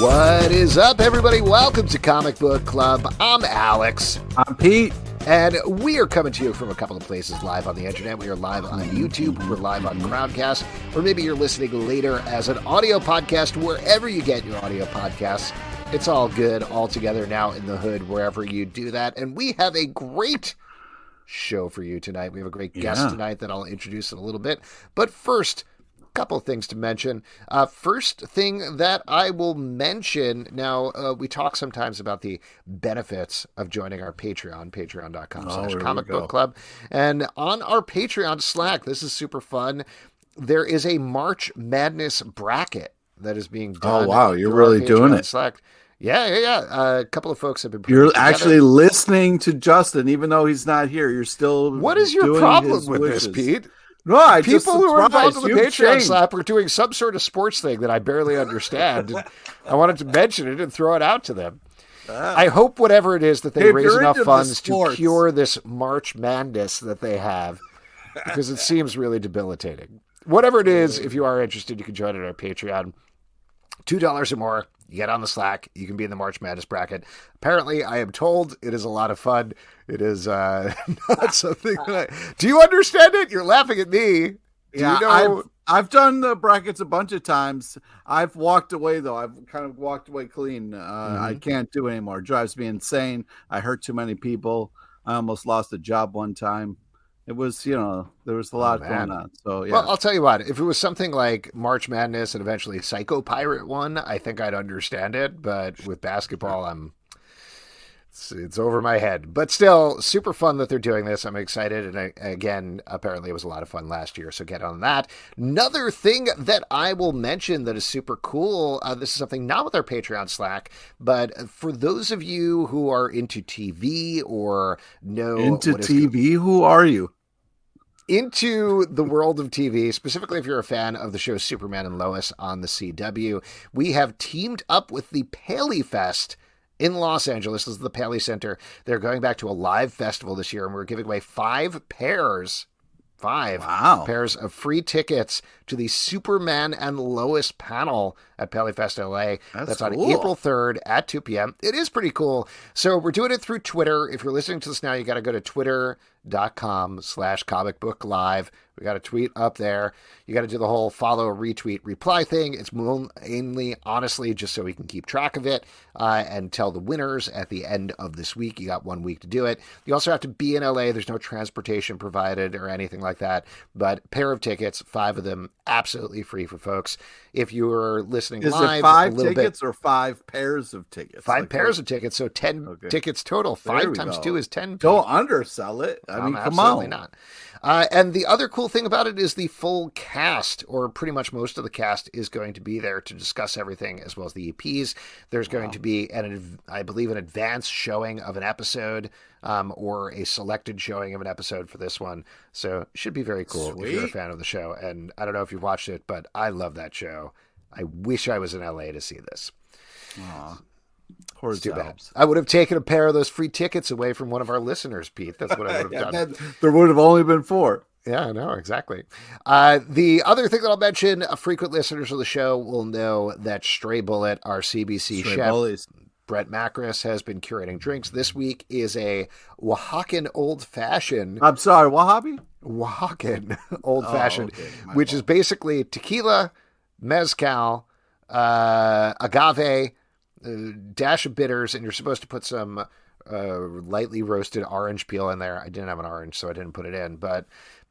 What is up, everybody? Welcome to Comic Book Club. I'm Alex. I'm Pete. And we are coming to you from a couple of places live on the internet. We are live on YouTube, we're live on Crowdcast, or maybe you're listening later as an audio podcast wherever you get your audio podcasts. It's all good all together now in the hood, wherever you do that. And we have a great show for you tonight. We have a great guest Yeah. tonight that I'll introduce in a little bit. But first, couple things to mention. Uh, first thing that I will mention now, uh, we talk sometimes about the benefits of joining our Patreon, patreon.com Oh, slash comic book club. And on our Patreon Slack, this is super fun. There is a March Madness bracket that is being done. Oh, wow, you're really doing it. Slack. Yeah, yeah, yeah. Uh, a couple of folks have been. You're actually listening to Justin, even though he's not here. You're still. What is your problem with wishes. this, Pete? No, I just People who are involved in the Patreon changed. slap are doing some sort of sports thing that I barely understand. I wanted to mention it and throw it out to them. Ah. I hope whatever it is that they If raise enough funds to cure this March madness that they have, because it seems really debilitating. Whatever it is, if you are interested, you can join at our Patreon. Two dollars or more, you get on the Slack. You can be in the March Madness bracket. Apparently, I am told it is a lot of fun. It is uh, not something that I. Do you understand it? You're laughing at me. Do Yeah, you know? I've I've done the brackets a bunch of times. I've walked away though. I've kind of walked away clean. Uh, Mm-hmm. I can't do it anymore. It drives me insane. I hurt too many people. I almost lost a job one time. It was, you know, there was a lot Oh, going on. So yeah, Well, I'll tell you what. If it was something like March Madness and eventually Psycho Pirate one, I think I'd understand it. But with basketball, I'm it's, it's over my head. But still, super fun that they're doing this. I'm excited, and I, again, apparently it was a lot of fun last year. So get on that. Another thing that I will mention that is super cool. Uh, this is something not with our Patreon Slack, but for those of you who are into TV or know into TV. Who are you? Into the world of TV, specifically if you're a fan of the show Superman and Lois on the CW, we have teamed up with the Paley Fest in Los Angeles. This is the Paley Center. They're going back to a live festival this year, and we're giving away five pairs. Five Wow. pairs of free tickets to the Superman and Lois panel at Paley Fest LA. That's on cool. April 3rd at 2 p.m. It is pretty cool. So we're doing it through Twitter. If you're listening to this now, you got to go to twitter.com slash comic book live. We got a tweet up there. You got to do the whole follow, retweet, reply thing. It's mainly, honestly, just so we can keep track of it uh, and tell the winners at the end of this week. You got one week to do it. You also have to be in LA. There's no transportation provided or anything like that. But pair of tickets, five of them, absolutely free for folks. If you are listening Is live, it five little bit, tickets or five pairs of tickets? Five Like, pairs what- of tickets, so ten Okay. tickets total. There Five times go. two is ten. Don't undersell it. I Um, mean, come absolutely on. not. Uh, and the other cool thing about it is the full cast, or pretty much most of the cast, is going to be there to discuss everything, as well as the EPs. There's going to be an, I believe, an advanced showing of an episode, um, or a selected showing of an episode for this one. So it should be very cool if you're a fan of the show. And I don't know if you've watched it, but I love that show. I wish I was in LA to see this. Aw. Poor It's too bad. I would have taken a pair of those free tickets away from one of our listeners, Pete. That's what I would have Yeah, done. that- there would have only been four. Yeah, I know, exactly. Uh, the other thing that I'll mention, uh, frequent listeners of the show will know that Stray Bullet, our CBC Stray chef, bullies. Brett Macris, has been curating drinks. This week is a Oaxacan old fashioned, I'm sorry, hobby? Oaxacan old fashioned, okay, which is basically tequila, mezcal, uh, agave, uh, dash of bitters, and you're supposed to put some uh, lightly roasted orange peel in there. I didn't have an orange, so I didn't put it in. But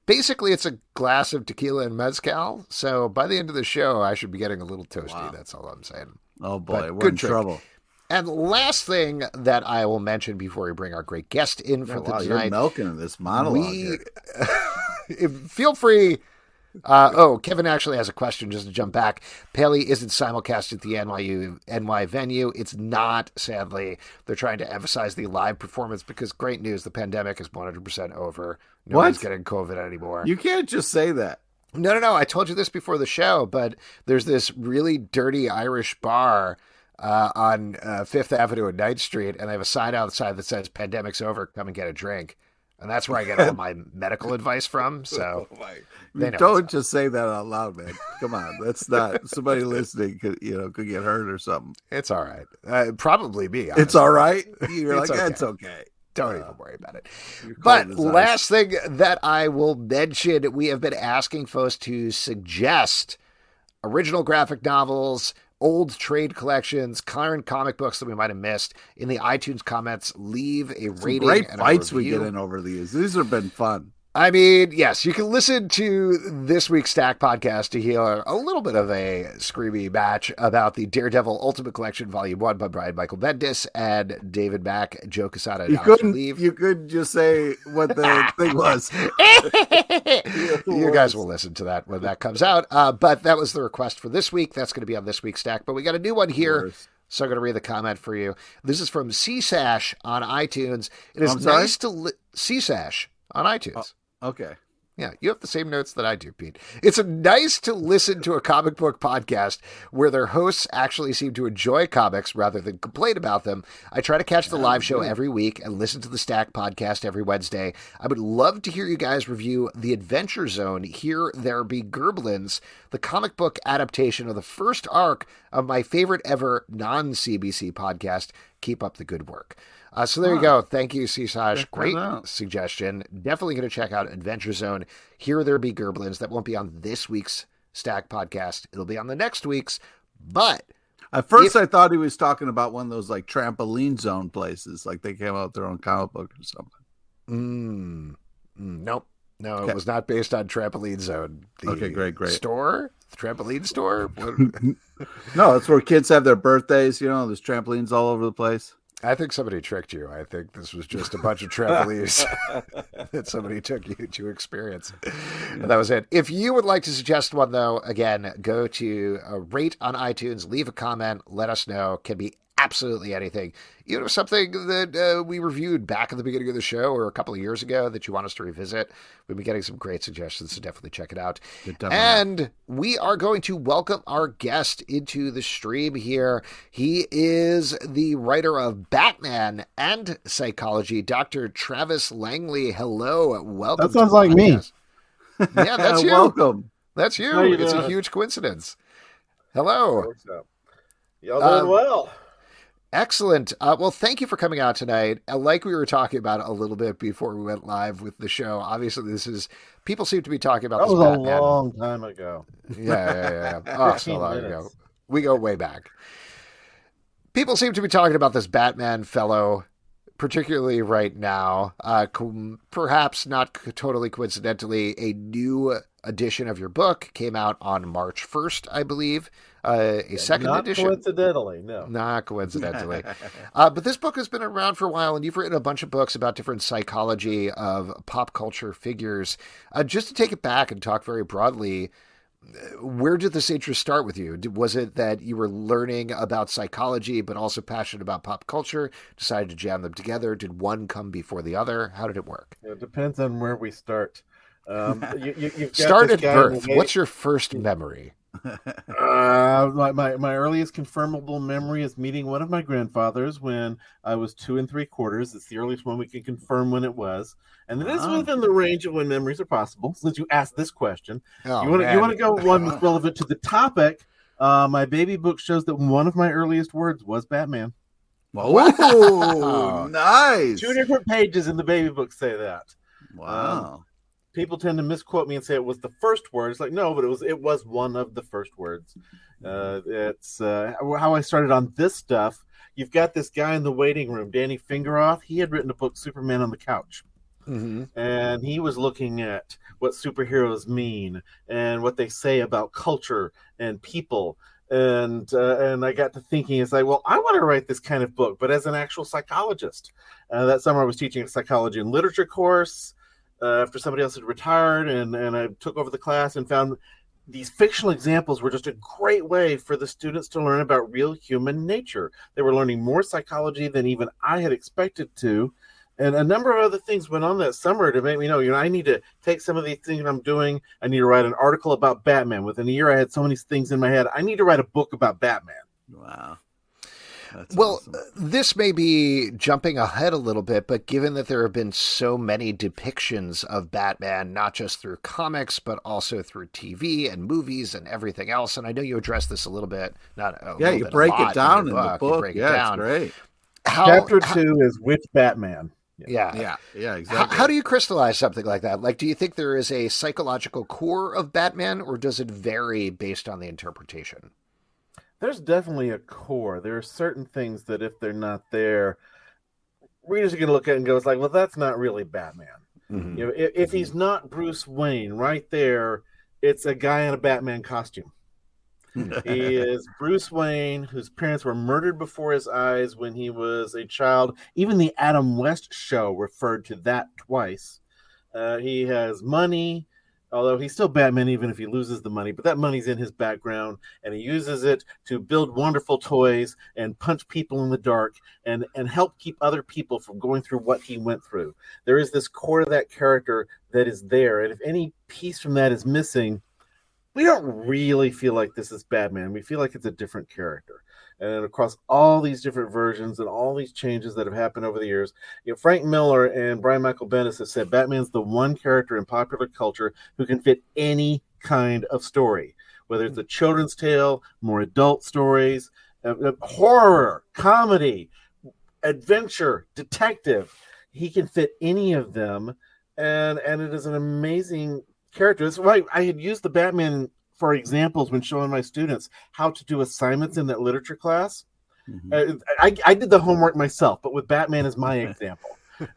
basically, it's a glass of tequila and mezcal. So by the end of the show, I should be getting a little toasty. Wow. That's all I'm saying. Oh boy, But we're in drink. trouble. And last thing that I will mention before we bring our great guest in for Oh, the wow, you're milking this monologue. we feel free. Uh, oh, Kevin actually has a question just to jump back. Paley isn't simulcast at the NYU NY venue. It's not, sadly. They're trying to emphasize the live performance because great news, the pandemic is 100% over. No What? getting COVID anymore. You can't just say that. No, no, no. I told you this before the show, but there's this really dirty Irish bar uh, on uh, Fifth Avenue and Ninth Street, and they have a sign outside that says "Pandemic's over. Come and get a drink." And that's where I get all my medical advice from. So Oh my- They You know don't just say that out loud, man. Come on, that's not somebody listening. Could you know could get hurt or something? it's all right. Uh, probably me. It's all right. You're It's like okay. it's okay. Don't Uh, even worry about it. But last thing that I will mention, we have been asking folks to suggest original graphic novels, old trade collections, current comic books that we might have missed. In the iTunes comments, leave a Some rating. great and a fights we get in over these. These have been fun. I mean, yes, you can listen to this week's Stack podcast to hear a little bit of a screamy match about the Daredevil Ultimate Collection Volume 1 by Brian Michael Bendis and David Mack, Joe Quesada, You couldn't. Leave. You could just say what the thing was. you guys will listen to that when that comes out. Uh, but that was the request for this week. That's going to be on this week's stack. But we got a new one here. So I'm going to read the comment for you. This is from CSASH on iTunes. It is nice to li- CSASH on iTunes. Okay. Yeah, you have the same notes that I do, Pete. It's nice to listen to a comic book podcast where their hosts actually seem to enjoy comics rather than complain about them. I try to catch the live show every week and listen to the Stack podcast every Wednesday. I would love to hear you guys review The Adventure Zone, Here There Be Gerblins, the comic book adaptation of the first arc of my favorite ever non CBC podcast. Keep up the good work. Uh, so there you go. Thank you, Seasash. Great suggestion. Definitely going to check out Adventure Zone. Here there be Gerblins. That won't be on this week's Stack podcast. It'll be on the next week's. But At first, If- I thought he was talking about one of those like trampoline zone places, like they came out with their own comic book or something. mm, mm, nope, no, Okay. it was not based on Trampoline Zone. The Okay, great, great. Store, the trampoline store. No, that's where kids have their birthdays. You know, there's trampolines all over the place. I think somebody tricked you. I think this was just a bunch of trampolines that somebody took you to experience. And that was it. If you would like to suggest one, though, again, go to uh, rate on iTunes, leave a comment, let us know. Can be absolutely anything. You know, something that uh, we reviewed back at the beginning of the show or a couple of years ago that you want us to revisit. We've been getting some great suggestions, so definitely check it out. Good time on that. And we are going to welcome our guest into the stream here. He is the writer of Batman and Psychology, Dr. Travis Langley. Hello, welcome. That sounds the like me. Yeah, that's you. Welcome. That's you. You It's a huge coincidence. Hello. What's? Y'all Um, doing well? Excellent. Uh, well, thank you for coming out tonight. Like we were talking about a little bit before we went live with the show. Obviously, this is people seem to be talking about That this was a long time ago. Yeah, yeah, yeah. Oh, so long minutes. ago. We go way back. People seem to be talking about this Batman fellow, particularly right now. Uh, com- perhaps not c- totally coincidentally, a new edition of your book came out on March 1st, I believe. Uh, a second Not edition. coincidentally, no. Not coincidentally. Uh, but this book has been around for a while, and you've written a bunch of books about different psychology of pop culture figures. Uh, just to take it back and talk very broadly, where did this interest start with you? Was it that you were learning about psychology, but also passionate about pop culture, decided to jam them together? Did one come before the other? How did it work? It depends on where we start. Um, you, you, Start at birth. What's your first memory? Uh, my, my, my earliest confirmable memory is meeting one of my grandfathers when I was two and three quarters. It's the earliest one we can confirm when it was. And it is Wow. within the range of when memories are possible. Since you asked this question, Oh, you want to you want to go one that's relevant to the topic. Uh, my baby book shows that one of my earliest words was Batman. Oh, nice. Two different pages in the baby book say that. Wow. People tend to misquote me and say it was the first word. It's like no, but it was it was one of the first words. Uh, it's uh, how I started on this stuff. You've got this guy in the waiting room, Danny Fingeroth. He had written a book, Superman on the Couch. Mhm. and he was looking at what superheroes mean and what they say about culture and people and uh, and I got to thinking it's like well I want to write this kind of book but as an actual psychologist uh, that summer I was teaching a psychology and literature course uh, after somebody else had retired and and I took over the class and found these fictional examples were just a great way for the students to learn about real human nature they were learning more psychology than even I had expected to and a number of other things went on that summer to make me know, you know, I need to take some of these things I'm doing. I need to write an article about Batman. Within a year, I had so many things in my head. I need to write a book about Batman. Wow. That's well, awesome. uh, this may be jumping ahead a little bit, but given that there have been so many depictions of Batman, not just through comics, but also through TV and movies and everything else, and I know you address this a little bit, not a yeah, little you bit, a break lot it down in, in, the book. You book. break it yeah, down. great. How, Chapter how- two is which Batman. yeah. Yeah, yeah, How, exactly. how do you crystallize something like that? Like, do you think there is a psychological core of Batman, or does it vary based on the interpretation? There's definitely a core. There are certain things that if they're not there, readers are going to look at it and go, "It's like, well, that's not really Batman." Mhm. You know, if, if he's not Bruce Wayne, right there, it's a guy in a Batman costume. He is Bruce Wayne, whose parents were murdered before his eyes when he was a child. Even the Adam West show referred to that twice. Uh, he has money, although he's still Batman even if he loses the money, but that money's in his background, and he uses it to build wonderful toys and punch people in the dark and, and help keep other people from going through what he went through. There is this core of that character that is there, and if any piece from that is missing, we don't really feel like this is Batman. We feel like it's a different character. And across all these different versions and all these changes that have happened over the years, you know, Frank Miller and Brian Michael Bendis have said Batman's the one character in popular culture who can fit any kind of story, whether it's a children's tale, more adult stories, uh, uh, horror, comedy, adventure, detective. He can fit any of them, and and it is an amazing character. That's why I had used the Batman for examples when showing my students how to do assignments in that literature class. Mhm. Uh, I, I did the homework myself, but with Batman as my example.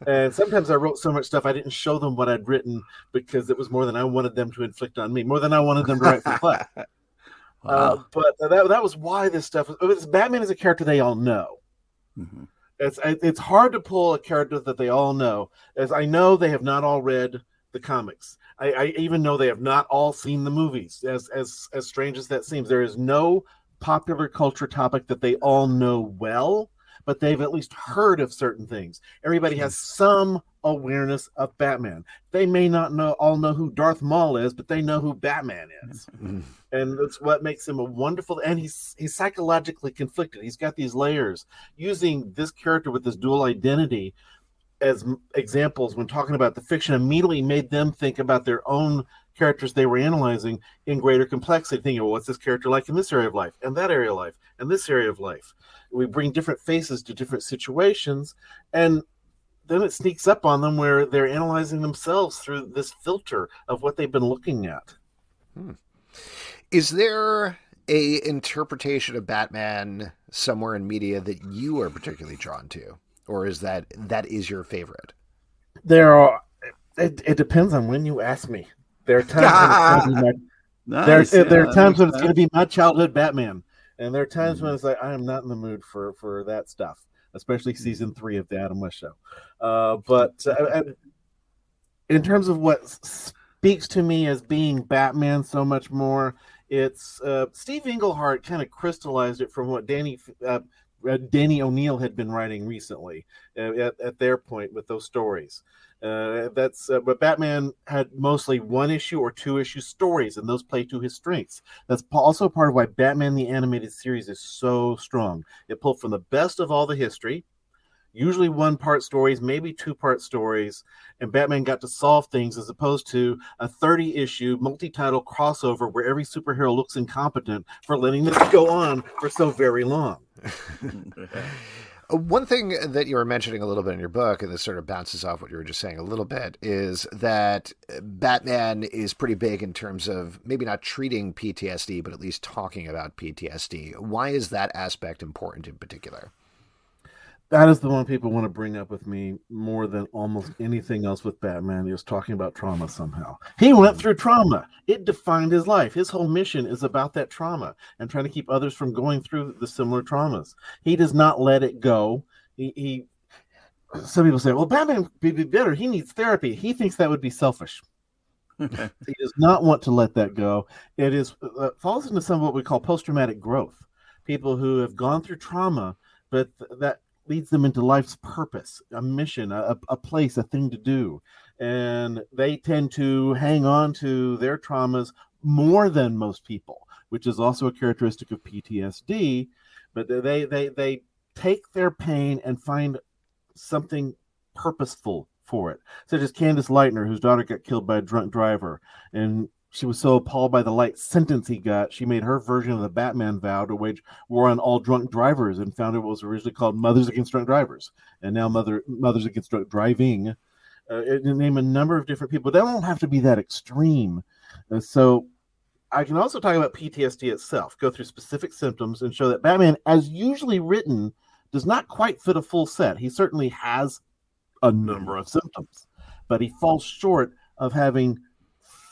And sometimes I wrote so much stuff I didn't show them what I'd written because it was more than I wanted them to inflict on me, more than I wanted them to write for class. Uh, but that, that was why this stuff was. Batman is a character they all know. Mhm. It's it's hard to pull a character that they all know, as I know they have not all read the comics. I, I even know they have not all seen the movies. As as as strange as that seems, there is no popular culture topic that they all know well, but they've at least heard of certain things. Everybody has some awareness of Batman. They may not know all know who Darth Maul is, but they know who Batman is Mhm. and that's what makes him a wonderful and he's he's psychologically conflicted he's got these layers using this character with this dual identity as examples when talking about the fiction immediately made them think about their own characters they were analyzing in greater complexity thinking well, what's this character like in this area of life and that area of life and this area of life? We bring different faces to different situations and then it sneaks up on them where they're analyzing themselves through this filter of what they've been looking at. Hmm. Is there a interpretation of Batman somewhere in media that you are particularly drawn to, or is that that is your favorite? There are. It, it depends on when you ask me. There are times when it's gonna be my, Nice, there yeah, are times when it's going to be my childhood Batman, and there are times Mhm. when it's like I am not in the mood for for that stuff, especially season three of the Adam West show. Uh, but uh, in terms of what speaks to me as being Batman so much more, it's uh, Steve Englehart kind of crystallized it from what Denny uh, Denny O'Neil had been writing recently uh, at, at their point with those stories. Uh, that's uh, but Batman had mostly one issue or two issue stories, and those play to his strengths. That's also part of why Batman the animated series is so strong. It pulled from the best of all the history, usually one part stories, maybe two part stories, and Batman got to solve things as opposed to a 30 issue multi title crossover where every superhero looks incompetent for letting this go on for so very long. Uh, One thing that you were mentioning a little bit in your book, and this sort of bounces off what you were just saying a little bit, is that Batman is pretty big in terms of maybe not treating PTSD, but at least talking about PTSD. Why is that aspect important in particular? That is the one people want to bring up with me more than almost anything else with Batman is talking about trauma somehow. He went through trauma. It defined his life. His whole mission is about that trauma and trying to keep others from going through the similar traumas. He does not let it go. He, he some people say, well, Batman would be better. He needs therapy. He thinks that would be selfish. He does not want to let that go. It is uh, falls into some of what we call post-traumatic growth. People who have gone through trauma, but th- that leads them into life's purpose, a mission, a, a place, a thing to do, and they tend to hang on to their traumas more than most people, which is also a characteristic of PTSD. But they they they take their pain and find something purposeful for it, such as Candace Lightner, whose daughter got killed by a drunk driver, and she was so appalled by the light sentence he got, she made her version of the Batman vow to wage war on all drunk drivers, and founded what was originally called Mothers Against Drunk Drivers, and now Mother Mothers Against Drunk Driving. Uh, it, name a number of different people. They don't have to be that extreme. And so I can also talk about PTSD itself, go through specific symptoms, and show that Batman, as usually written, does not quite fit a full set. He certainly has a number of symptoms, but he falls short of having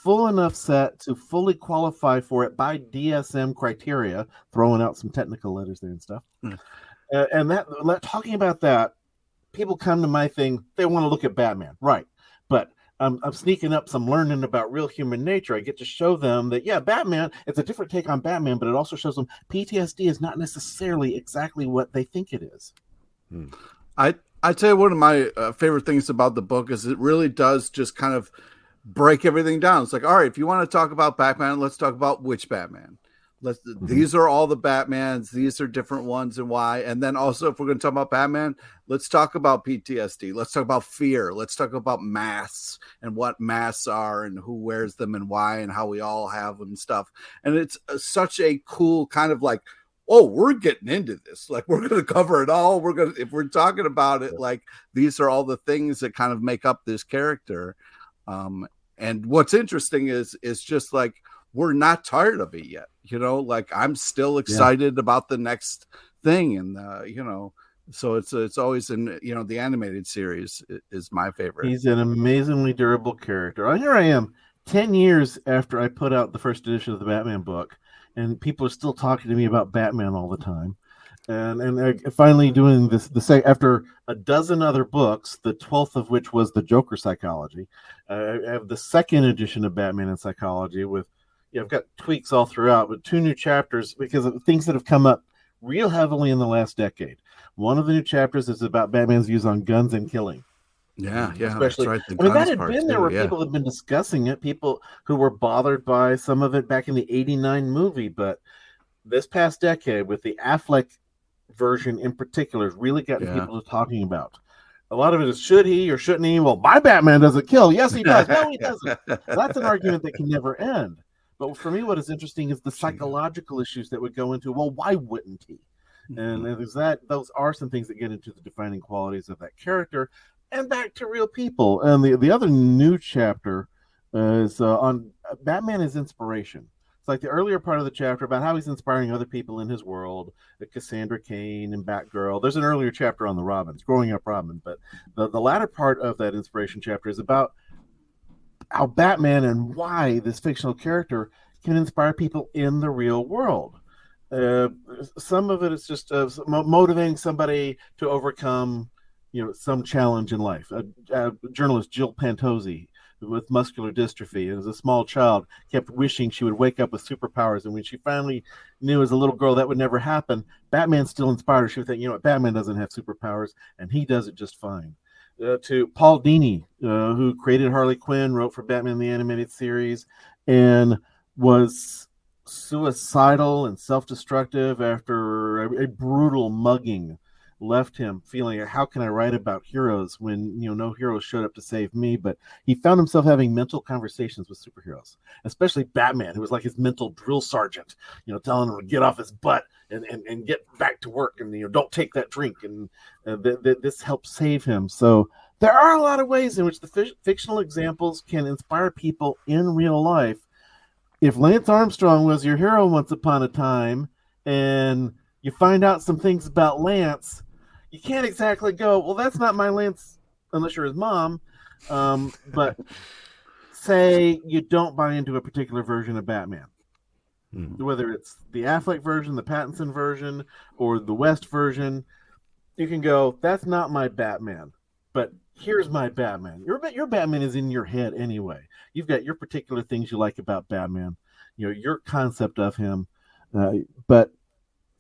full enough set to fully qualify for it by DSM criteria, throwing out some technical letters there and stuff. Mm. Uh, and that talking about that, people come to my thing, they want to look at Batman, right? But I'm, I'm sneaking up some learning about real human nature. I get to show them that, yeah, Batman, it's a different take on Batman, but it also shows them PTSD is not necessarily exactly what they think it is. Hmm. I, I tell you, one of my uh, favorite things about the book is it really does just kind of break everything down. It's like, all right, if you want to talk about Batman, let's talk about which Batman. Let's mm-hmm. these are all the Batmans, these are different ones and why. And then also if we're going to talk about Batman, let's talk about PTSD. Let's talk about fear. Let's talk about masks and what masks are and who wears them and why and how we all have them and stuff. And it's uh, such a cool kind of like oh we're getting into this like we're going to cover it all we're going to if we're talking about it like these are all the things that kind of make up this character um and what's interesting is is just like we're not tired of it yet. You know, like I'm still excited yeah. about the next thing, and uh, you know, so it's it's always in you know the animated series is my favorite. He's an amazingly durable character. Oh, here I am, ten years after I put out the first edition of the Batman book, and people are still talking to me about Batman all the time and and finally doing this the same after a dozen other books, the twelfth of which was the Joker psychology. Uh, I have the second edition of Batman and Psychology with yeah, I've got tweaks all throughout, but two new chapters because of things that have come up real heavily in the last decade. One of the new chapters is about Batman's views on guns and killing. Yeah, yeah, especially. Right, I mean, that had been there where yeah. people had been discussing it, people who were bothered by some of it back in the '89 movie, but this past decade with the Affleck version in particular is really gotten yeah. people talking about. A lot of it is should he or shouldn't he? Well, my Batman doesn't kill. Yes, he does. No, he doesn't. That's an argument that can never end. But for me, what is interesting is the psychological issues that would go into. Well, why wouldn't he? And mm-hmm. there's that. Those are some things that get into the defining qualities of that character, and back to real people. And the the other new chapter is uh, on Batman is inspiration. It's like the earlier part of the chapter about how he's inspiring other people in his world, the Cassandra Cain and Batgirl. There's an earlier chapter on the Robins, growing up Robin, but the, the latter part of that inspiration chapter is about how Batman and why this fictional character can inspire people in the real world. Uh, some of it is just uh, motivating somebody to overcome, you know, some challenge in life. A, a journalist Jill Pantozzi with muscular dystrophy. And as a small child kept wishing she would wake up with superpowers. And when she finally knew as a little girl that would never happen batman still inspired her. She would think you know what? Batman doesn't have superpowers and he does it just fine. Uh, to paul dini uh, who created harley quinn wrote for batman the animated series and was suicidal and self-destructive after a, a brutal mugging left him feeling how can i write about heroes when you know no heroes showed up to save me? But he found himself having mental conversations with superheroes especially batman who was like his mental drill sergeant you know telling him to get off his butt and and, and get back to work and you know don't take that drink. And uh, th- th- this helped save him. So there are a lot of ways in which the fictional examples can inspire people in real life. If lance armstrong was your hero once upon a time and you find out some things about lance you can't exactly go, well, that's not my Lance unless you're his mom. Um, but say you don't buy into a particular version of Batman, mm. whether it's the Affleck version, the Pattinson version, or the West version, you can go, that's not my Batman. But here's my Batman. Your your Batman is in your head anyway. You've got your particular things you like about Batman, you know, your concept of him. Uh, but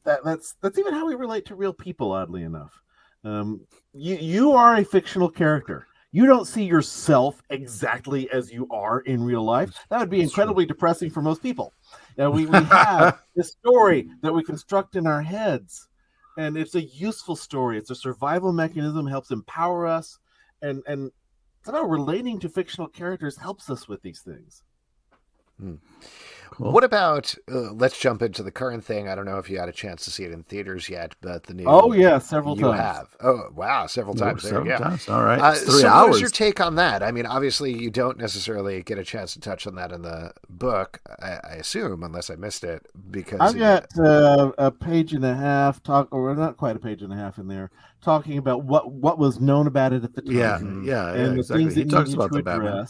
that, that's that's even how we relate to real people, oddly enough. Um, you you are a fictional character. You don't see yourself exactly as you are in real life. That would be That's incredibly true. depressing for most people. Now we, we have this story that we construct in our heads, and it's a useful story. It's a survival mechanism, helps empower us, and and somehow relating to fictional characters helps us with these things. Hmm. Cool. What about? Uh, let's jump into the current thing. I don't know if you had a chance to see it in theaters yet, but the new. Oh yeah, several times you times. have. Oh wow, several times. several there, yeah. times. All right. Uh, three so, hours. what is your take on that? I mean, obviously, you don't necessarily get a chance to touch on that in the book. I, I assume, unless I missed it, because I've got uh, a page and a half talk, or not quite a page and a half in there, talking about what what was known about it at the time. Yeah, yeah, and the exactly. things He talks about to the Batman.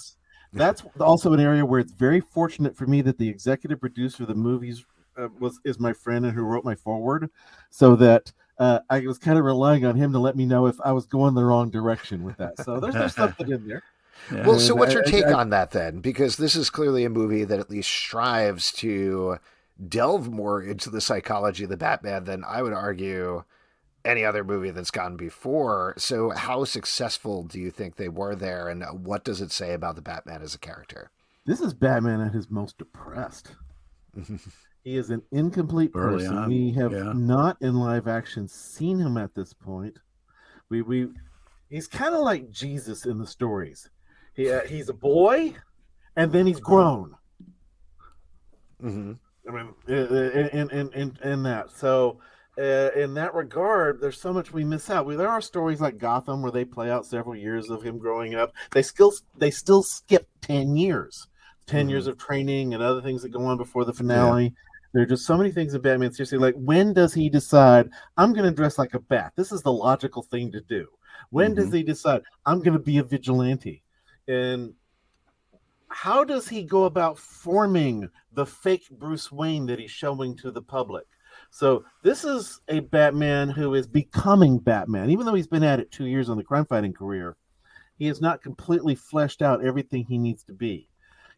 Address. That's also an area where it's very fortunate for me that the executive producer of the movies uh, was is my friend and who wrote my foreword, so that uh, I was kind of relying on him to let me know if I was going the wrong direction with that. So there's, there's something in there. Yeah. Well, so what's your I- take I- on that then? Because this is clearly a movie that at least strives to delve more into the psychology of the Batman than I would argue any other movie that's gone before. So, how successful do you think they were there, and what does it say about the Batman as a character? This is Batman at his most depressed. He is an incomplete Early person. on, We have yeah. not in live action seen him at this point. We we he's kind of like Jesus in the stories. He uh, he's a boy, and then he's grown. hmm I mean, in in in in that. So, uh, in that regard, there's so much we miss out. There are stories like Gotham where they play out several years of him growing up. They still they still skip ten years, 10 Mhm. years of training and other things that go on before the finale. There are just so many things in Batman. Seriously, like when does he decide I'm going to dress like a bat? This is the logical thing to do. When does he decide I'm going to be a vigilante? And how does he go about forming the fake Bruce Wayne that he's showing to the public? So this is a Batman who is becoming Batman, even though he's been at it two years on the crime fighting career. He has not completely fleshed out everything he needs to be.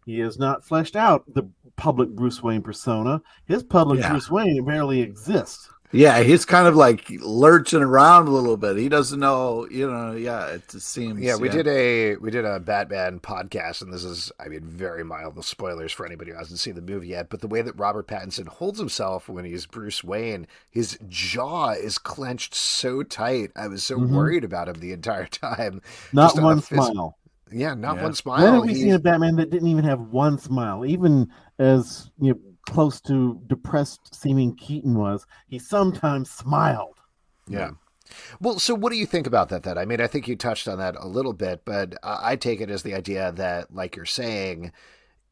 He has not fleshed out the public Bruce Wayne persona. His public Yeah. Bruce Wayne barely exists. Yeah, he's kind of like lurching around a little bit. He doesn't know, you know. Yeah, it seems. Yeah, we did a we did a Batman podcast, and this is, I mean, very mild spoilers for anybody who hasn't seen the movie yet. But the way that Robert Pattinson holds himself when he's Bruce Wayne, his jaw is clenched so tight. I was so Mhm. worried about him the entire time. Not Just a one phys- smile. Yeah, not Yeah. one When smile. have we He's- seen a Batman that didn't even have one smile? Even as you know, close to depressed seeming Keaton was, he sometimes smiled. Yeah. Hmm. Well, so what do you think about that then? I mean, I think you touched on that a little bit, but I I take it as the idea that, like you're saying,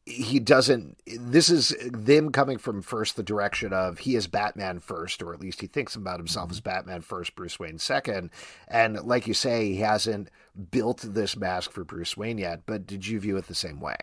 he doesn't. This is them coming from first the direction of he is Batman first, or at least he thinks about himself as mm-hmm. Batman first, Bruce Wayne second. And like you say, he hasn't built this mask for Bruce Wayne yet, but did you view it the same way?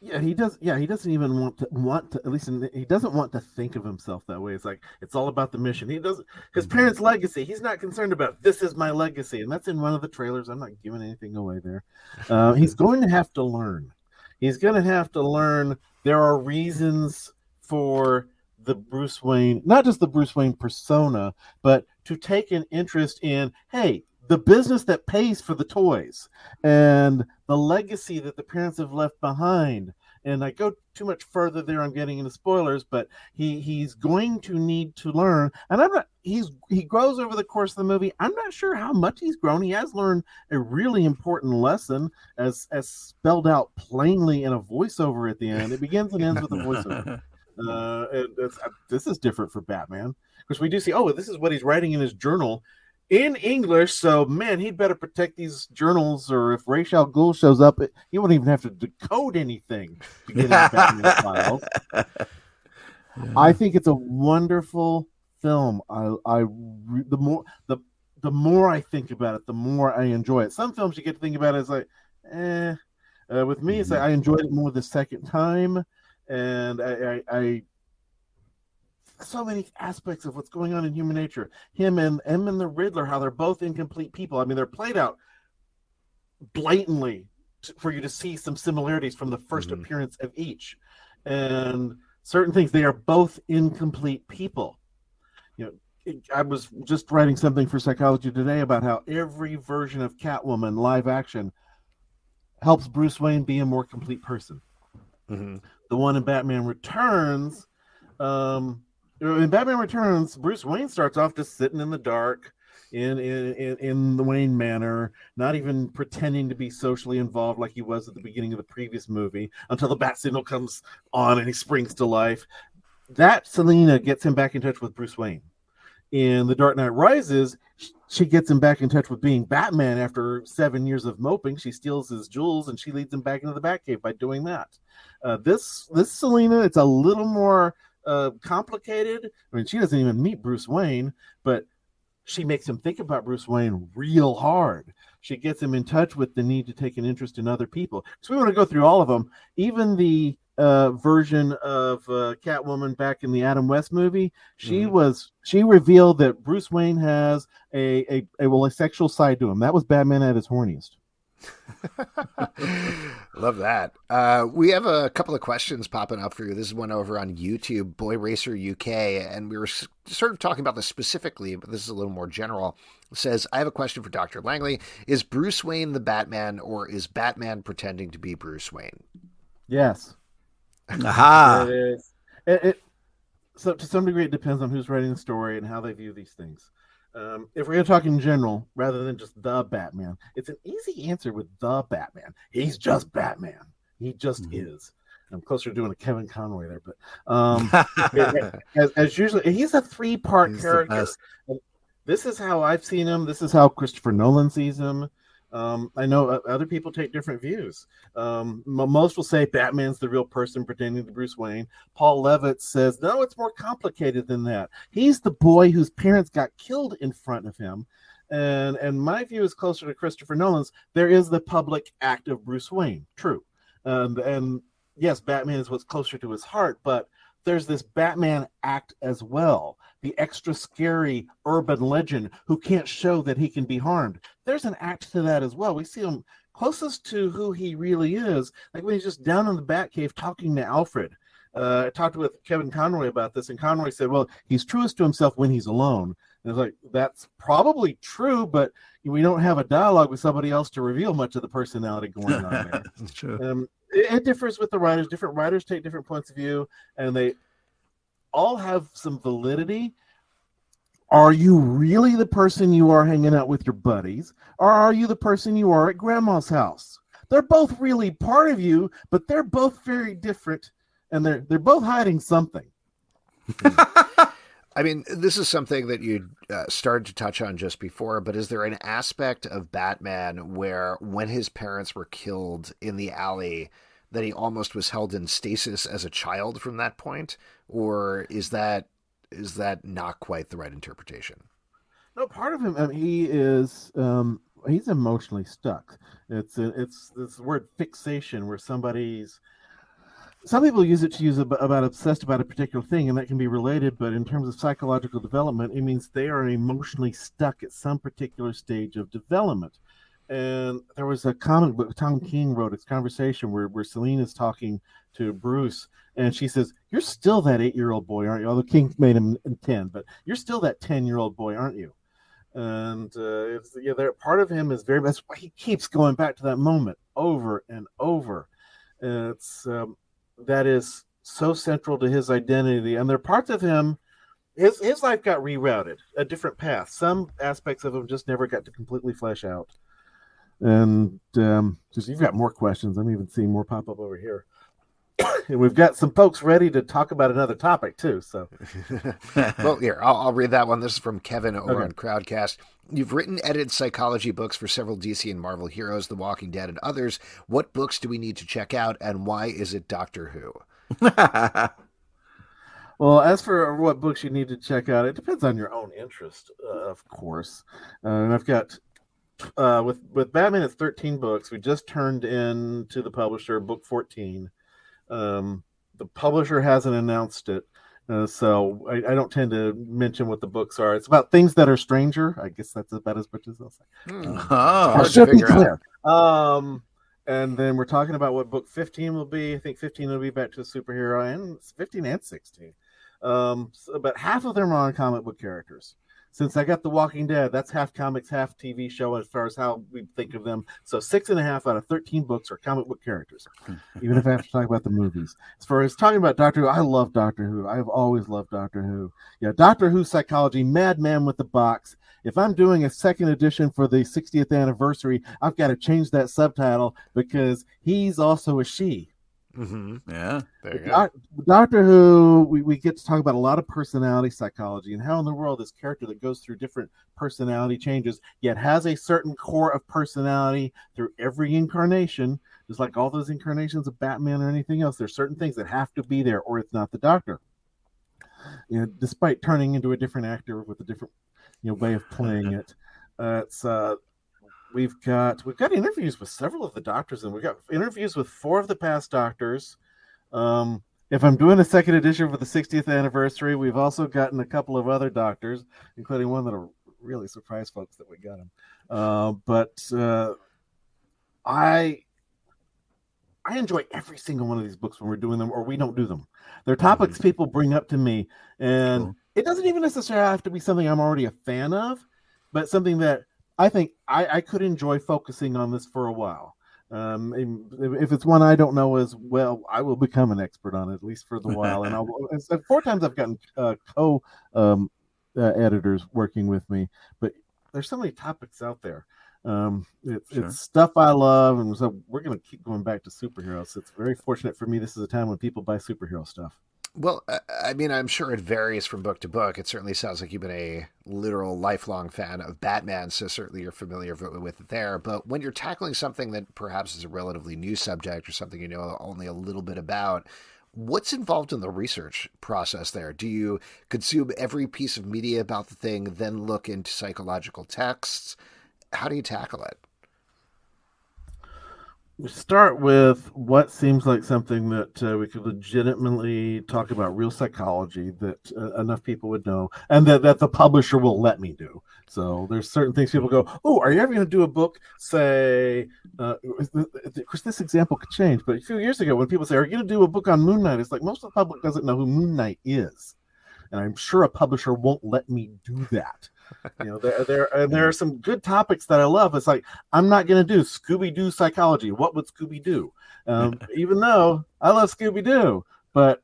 Yeah, he does. Yeah, he doesn't even want to want to. At least in, he doesn't want to think of himself that way. It's like it's all about the mission. He doesn't. His parents' legacy. He's not concerned about. This is my legacy, and that's in one of the trailers. I'm not giving anything away there. Uh, he's going to have to learn. He's going to have to learn. There are reasons for the Bruce Wayne, not just the Bruce Wayne persona, but to take an interest in. Hey, the business that pays for the toys and the legacy that the parents have left behind. And I go too much further there. I'm getting into spoilers, but he he's going to need to learn. And I'm not. He's he grows over the course of the movie. I'm not sure how much he's grown. He has learned a really important lesson, as as spelled out plainly in a voiceover at the end. It begins and ends with a voiceover. Uh, uh, this is different for Batman because we do see. Oh, this is what he's writing in his journal in English. So, man, he'd better protect these journals, or if Ra's al Ghul shows up, he wouldn't even have to decode anything to get into Batman's files. I think it's a wonderful film. I, I, the more the the more I think about it, the more I enjoy it. Some films you get to think about it as like, eh. Uh, with me, it's like I enjoyed it more the second time, and I, I, I so many aspects of what's going on in human nature. Him and him and the Riddler, how they're both incomplete people. I mean, they're played out blatantly for you to see some similarities from the 1st Mhm. appearance of each, and certain things. They are both incomplete people. You know, it- I was just writing something for Psychology Today about how every version of Catwoman live action helps Bruce Wayne be a more complete person Mm-hmm. the one in Batman Returns, um, in Batman Returns, Bruce Wayne starts off just sitting in the dark in in in, the Wayne Manor, not even pretending to be socially involved like he was at the beginning of the previous movie until the bat signal comes on and he springs to life. That Selina gets him back in touch with Bruce Wayne. In The Dark Knight Rises, she gets him back in touch with being Batman after seven years of moping. She steals his jewels and she leads him back into the Batcave by doing that. Uh, this this Selina, it's a little more uh, complicated. I mean, she doesn't even meet Bruce Wayne, but she makes him think about Bruce Wayne real hard. She gets him in touch with the need to take an interest in other people. So we want to go through all of them. Even the uh, version of uh, Catwoman back in the Adam West movie, she mm-hmm. was she revealed that Bruce Wayne has a, a a well a sexual side to him. That was Batman at his horniest. Love that. Uh, we have a couple of questions popping up for you. This is one over on YouTube, Boy Racer UK, and we were sort of talking about this specifically, but this is a little more general. It says, I have a question for Dr. Langley. Is Bruce Wayne the Batman, or is Batman pretending to be Bruce Wayne? Yes. Aha. it is. It, it, so, to some degree, it depends on who's writing the story and how they view these things. Um, if we're going to talk in general rather than just the Batman, it's an easy answer with the Batman. He's just Batman. He just mm-hmm. is. I'm closer to doing a Kevin Conroy there, but um, as, as, usually, he's a three part character. This is how I've seen him. This is how Christopher Nolan sees him. Um, I know other people take different views. Um, most will say Batman's the real person pretending to Bruce Wayne. Paul Levitz says, no, it's more complicated than that. He's the boy whose parents got killed in front of him. And, and my view is closer to Christopher Nolan's. There is the public act of Bruce Wayne, true. And yes, Batman is what's closer to his heart, but there's this Batman act as well the extra scary urban legend who can't show that he can be harmed. There's an act to that as well. We see him closest to who he really is, like when he's just down in the Batcave talking to Alfred. Uh, I talked with Kevin Conroy about this, and Conroy said, "Well, he's truest to himself when he's alone." And it's like that's probably true, but we don't have a dialogue with somebody else to reveal much of the personality going on there. that's true. Um, it, differs with the writers. Different writers take different points of view, and they all have some validity. Are you really the person you are hanging out with your buddies, or are you the person you are at grandma's house? They're both really part of you, but they're both very different, and they're they're both hiding something. I mean, this is something that you uh, started to touch on just before, but is there an aspect of Batman where, when his parents were killed in the alley, that he almost was held in stasis as a child from that point, or is that is that not quite the right interpretation? No, part of him, I mean, he is um, he's emotionally stuck. It's it's this word fixation where somebody's some people use it to use about, about obsessed about a particular thing, and that can be related. But in terms of psychological development, it means they are emotionally stuck at some particular stage of development and there was a comic book Tom King wrote. It's conversation where where Selina's talking to Bruce, and she says, "You're still that eight year old boy, aren't you?" Although King made him ten, but you're still that ten year old boy, aren't you? And uh, it's yeah, there part of him is very. That's why he keeps going back to that moment over and over. It's um, that is so central to his identity, and there are parts of him. His, his life got rerouted a different path. Some aspects of him just never got to completely flesh out. And um, just you've got more questions. I'm even seeing more pop up over here. and we've got some folks ready to talk about another topic too. So, well, here I'll, I'll, read that one. This is from Kevin over okay. on Crowdcast. You've written, edited psychology books for several DC and Marvel heroes, The Walking Dead, and others. What books do we need to check out, and why is it Doctor Who? well, as for what books you need to check out, it depends on your own interest, uh, of course. Uh, and I've got uh, with with Batman, it's 13 books. We just turned in to the publisher book 14. Um, the publisher hasn't announced it, uh, so I, I, don't tend to mention what the books are. It's about things that are stranger. I guess that's about as much as I'll say. Hmm. oh, should be clear. Um, and then we're talking about what book 15 will be. I think 15 will be back to a superhero, and 15 and 16. Um, so, but half of them are on comic book characters. Since I got The Walking Dead, that's half comics, half TV show as far as how we think of them. So six and a half out of 13 books are comic book characters, even if I have to talk about the movies. As far as talking about Doctor Who, I love Doctor Who. I've always loved Doctor Who. Yeah, Doctor Who psychology, Madman with the Box. If I'm doing a second edition for the 60th anniversary, I've got to change that subtitle because he's also a she. Mm-hmm. Yeah. There you go. Doc- Doctor Who, we, we get to talk about a lot of personality psychology and how in the world this character that goes through different personality changes, yet has a certain core of personality through every incarnation, just like all those incarnations of Batman or anything else. There's certain things that have to be there, or it's not the Doctor. You know, despite turning into a different actor with a different, you know, way of playing it, uh, it's uh, we've got we've got interviews with several of the doctors and we've got interviews with four of the past doctors. Um if i'm doing a second edition for the 60th anniversary we've also gotten a couple of other doctors including one that'll really surprise folks that we got him uh, but uh, i i enjoy every single one of these books when we're doing them or we don't do them. They're topics people bring up to me and it doesn't even necessarily have to be something i'm already a fan of but something that I think I, I could enjoy focusing on this for a while. Um, if it's one I don't know as well, I will become an expert on it at least for the while. And I'll four times I've gotten uh, co um, uh, editors working with me, but there's so many topics out there. Um, it's, Sure. it's stuff I love, and so we're going to keep going back to superheroes. It's very fortunate for me. This is a time when people buy superhero stuff. Well, I- mean, I'm sure it varies from book to book. It certainly sounds like you've been a literal lifelong fan of Batman, so certainly you're familiar with it there. But when you're tackling something that perhaps is a relatively new subject or something you know only a little bit about, what's involved in the research process there? Do you consume every piece of media about the thing, then look into psychological texts? How do you tackle it? We start with what seems like something that uh, we could legitimately talk about real psychology that uh, enough people would know and that, that the publisher will let me do. So there's certain things people go oh are you ever going to do a book say uh, of course this example could change but a few years ago when people say are you going to do a book on moon knight it's like most of the public doesn't know who moon knight is. And i'm sure a publisher won't let me do that you know there there and there are some good topics that i love. It's like i'm not going to do scooby-doo psychology. What would scooby do um, even though i love scooby-doo but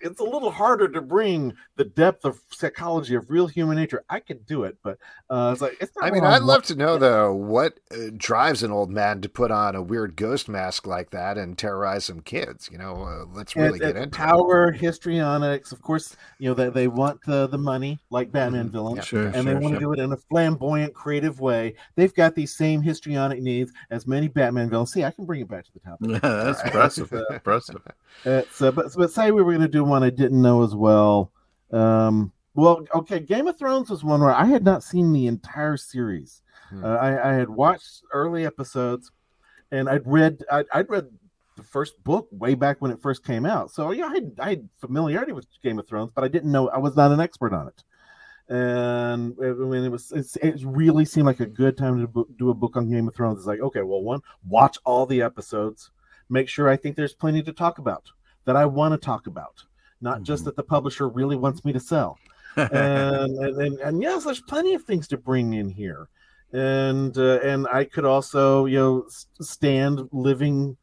it's a little harder to bring the depth of psychology of real human nature i could do it but uh, it's like it's not I mean. I'd love to know though what uh, drives an old man to put on a weird ghost mask like that and terrorize some kids. You know, uh, let's really It's- get it's into it. power histrionics of course you know they, they want the, the money like batman Mhm. villains Yeah. Sure. and they want to sure. do it in a flamboyant, creative way. They've got these same histrionic needs as many Batman villains. See, I can bring it back to the top. Yeah, that's Alright. impressive. Uh, impressive. It's, uh, but but say we were going to do one I didn't know as well. Um, well, okay, Game of Thrones was one where I had not seen the entire series. Hmm. Uh, I, I had watched early episodes, and I'd read I'd, I'd read the first book way back when it first came out. So yeah, I had, I had familiarity with Game of Thrones, but I didn't know I was not an expert on it. And I mean, it was it's, it really seemed like a good time to do a book on Game of Thrones. It's like okay, well, one, watch all the episodes, make sure I think there's plenty to talk about that I want to talk about, not just Mhm. that the publisher really wants me to sell and, and, and and yes, there's plenty of things to bring in here, and uh, and I could also you know stand living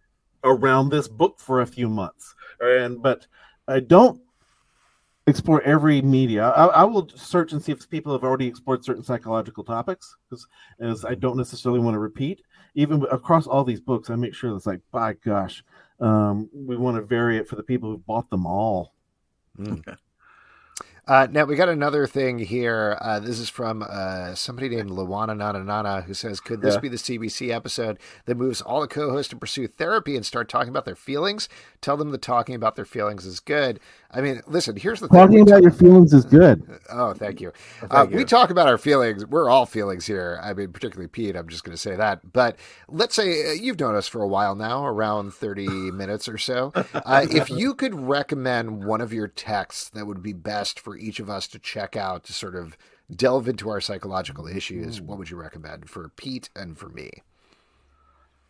around this book for a few months, and but I don't explore every media. I, I will search and see if people have already explored certain psychological topics, because as I don't necessarily want to repeat. Even across all these books, I make sure it's like, by gosh, um, we want to vary it for the people who bought them all. Mm. Uh, now we got another thing here. Uh, this is from uh, somebody named Luana Nana Nana who says, "Could this Yeah. be the CBC episode that moves all the co-hosts to pursue therapy and start talking about their feelings? Tell them that talking about their feelings is good. I mean, listen. Here's the thing. Talking about your feelings is good. Oh, thank you. Uh, Thank we talk about our feelings. We're all feelings here. I mean, particularly Pete. I'm just going to say that. But let's say uh, you've known us for a while now, around 30 minutes or so. Uh, if you could recommend one of your texts that would be best for each of us to check out to sort of delve into our psychological issues, what would you recommend for Pete and for me?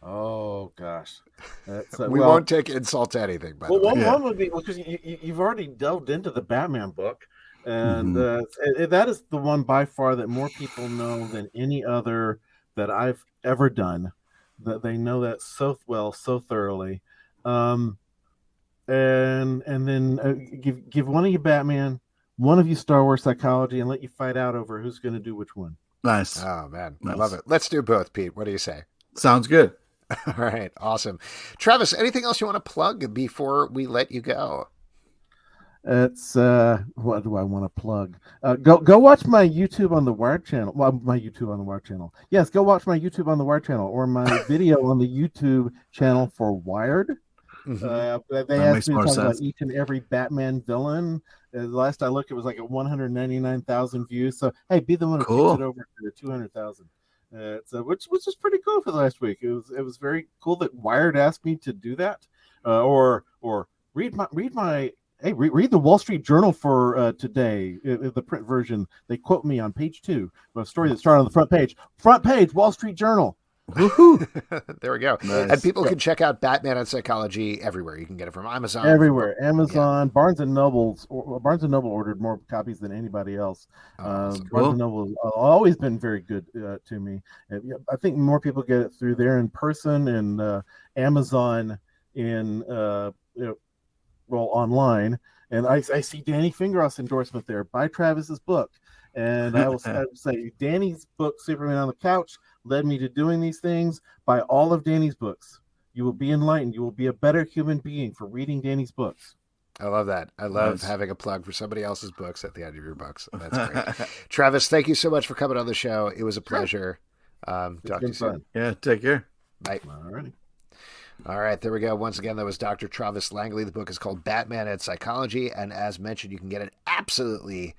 Oh gosh, uh, we well, won't take insult to anything, by Well, one, Yeah. one would be because you, you, you've already delved into the Batman book, and uh, it- it- that is the one by far that more people know than any other that I've ever done. That they know that so well, so thoroughly. Um, and and then uh, give give one of you Batman, one of you Star Wars psychology, and let you fight out over who's going to do which one. Nice. Oh man, I love it. Let's do both, Pete. What do you say? Sounds good. All right, awesome. Travis, anything else you want to plug before we let you go? It's uh, what do I want to plug? Uh, go go watch my YouTube on the Wired channel. Well, my YouTube on the Wired channel. Yes, go watch my YouTube on the Wired channel or my video on the YouTube channel for Wired. Mhm. Uh, they That asked me to talk about each and every Batman villain. Uh, the last I looked, it was like at 199,000 views. So hey, be the one who Cool. takes it over to 200,000. Uh, so which which is pretty cool for the last week. It was it was very cool that Wired asked me to do that, uh, or or read my read my hey re- read the Wall Street Journal for uh, today, uh, uh, the print version. They quote me on page two, a story that started on the front page. Front page, Wall Street Journal. Woohoo. there we go. Nice. And people can check out Batman and Psychology everywhere. You can get it from Amazon. everywhere. Amazon, Barnes and Nobles, or, Barnes and Noble ordered more copies than anybody else. Uh, Awesome. Barnes Cool. and Noble has always been very good uh, to me. And, yeah, I think more people get it through there in person and uh, Amazon in uh, you know, well online. And I, I see Danny Fingeroth's endorsement there. Buy Travis's book. And I will I will say Danny's book, Superman on the Couch, led me to doing these things. Buy all of Danny's books. You will be enlightened. You will be a better human being for reading Danny's books. I love that. I love Nice. having a plug for somebody else's books at the end of your books. That's great. Travis, thank you so much for coming on the show. It was a pleasure. Um, talk to you soon. fun. yeah, take care. Bye. All righty. All right, there we go. Once again, that was Dr. Travis Langley. The book is called Batman and Psychology, and as mentioned, you can get it absolutely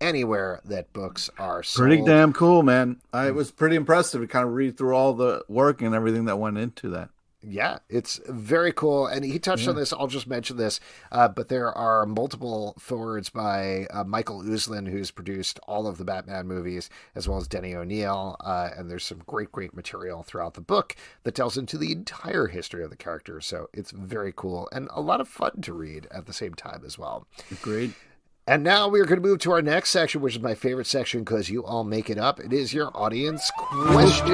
anywhere that books are sold. Pretty damn cool, man. I, was pretty impressive to kind of read through all the work and everything that went into that. Yeah, it's very cool. And he touched on this. I'll just mention this. Uh, but there are multiple forewords by uh, Michael Uslan, who's produced all of the Batman movies, as well as Denny O'Neil. Uh, and there's some great, great material throughout the book that tells into the entire history of the character. So it's very cool and a lot of fun to read at the same time as well. Great. And now we are going to move to our next section, which is my favorite section because you all make it up. It is your audience questions.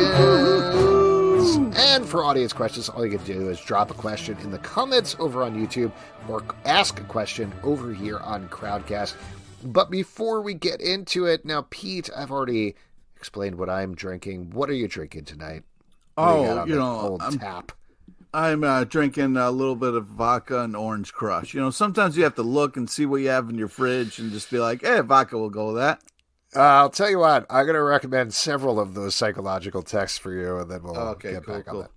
And for audience questions, all you can do is drop a question in the comments over on YouTube or ask a question over here on Crowdcast. But before we get into it, now, Pete, I've already explained what I'm drinking. What are you drinking tonight? What Oh, on you know, old I'm- tap. I'm uh, drinking a little bit of vodka and orange crush. You know, sometimes you have to look and see what you have in your fridge and just be like, hey, vodka will go with that. Uh, I'll tell you what, I'm going to recommend several of those psychological texts for you, and then we'll Okay, get cool, back cool. on that.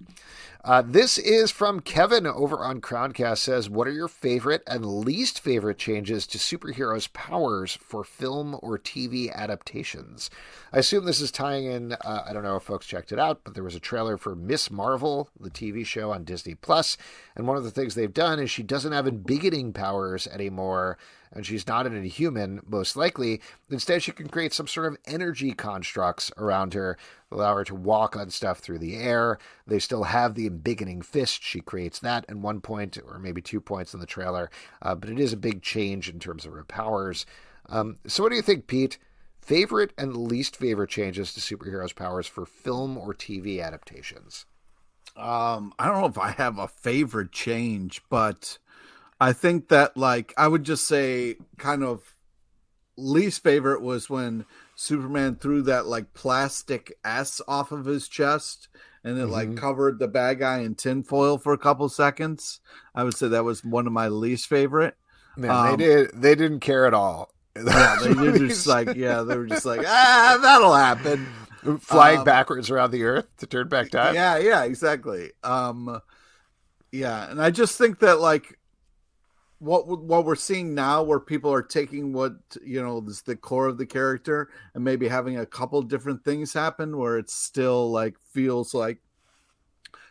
Uh, this is from Kevin over on Crowdcast. Says, "What are your favorite and least favorite changes to superheroes' powers for film or TV adaptations?" I assume this is tying in. Uh, I don't know if folks checked it out, but there was a trailer for Ms. Marvel, the TV show on Disney Plus, and one of the things they've done is she doesn't have embiggening powers anymore and she's not an inhuman, most likely. Instead, she can create some sort of energy constructs around her, allow her to walk on stuff through the air. They still have the embiggening fist. She creates that at one point, or maybe two points in the trailer, uh, but it is a big change in terms of her powers. Um, so, what do you think, Pete? Favorite and least favorite changes to superheroes' powers for film or TV adaptations? Um, I don't know if I have a favorite change, but I think that like I would just say kind of least favorite was when Superman threw that like plastic S off of his chest and it like Mhm. covered the bad guy in tinfoil for a couple seconds. I would say that was one of my least favorite. Man, Um, they did. They didn't care at all. Yeah, they were just like yeah, they were just like ah, that'll happen. Flying um, backwards around the earth to turn back time. Yeah, yeah, exactly. Um, yeah, and I just think that like what what we're seeing now, where people are taking what you know is the core of the character and maybe having a couple different things happen, where it still like feels like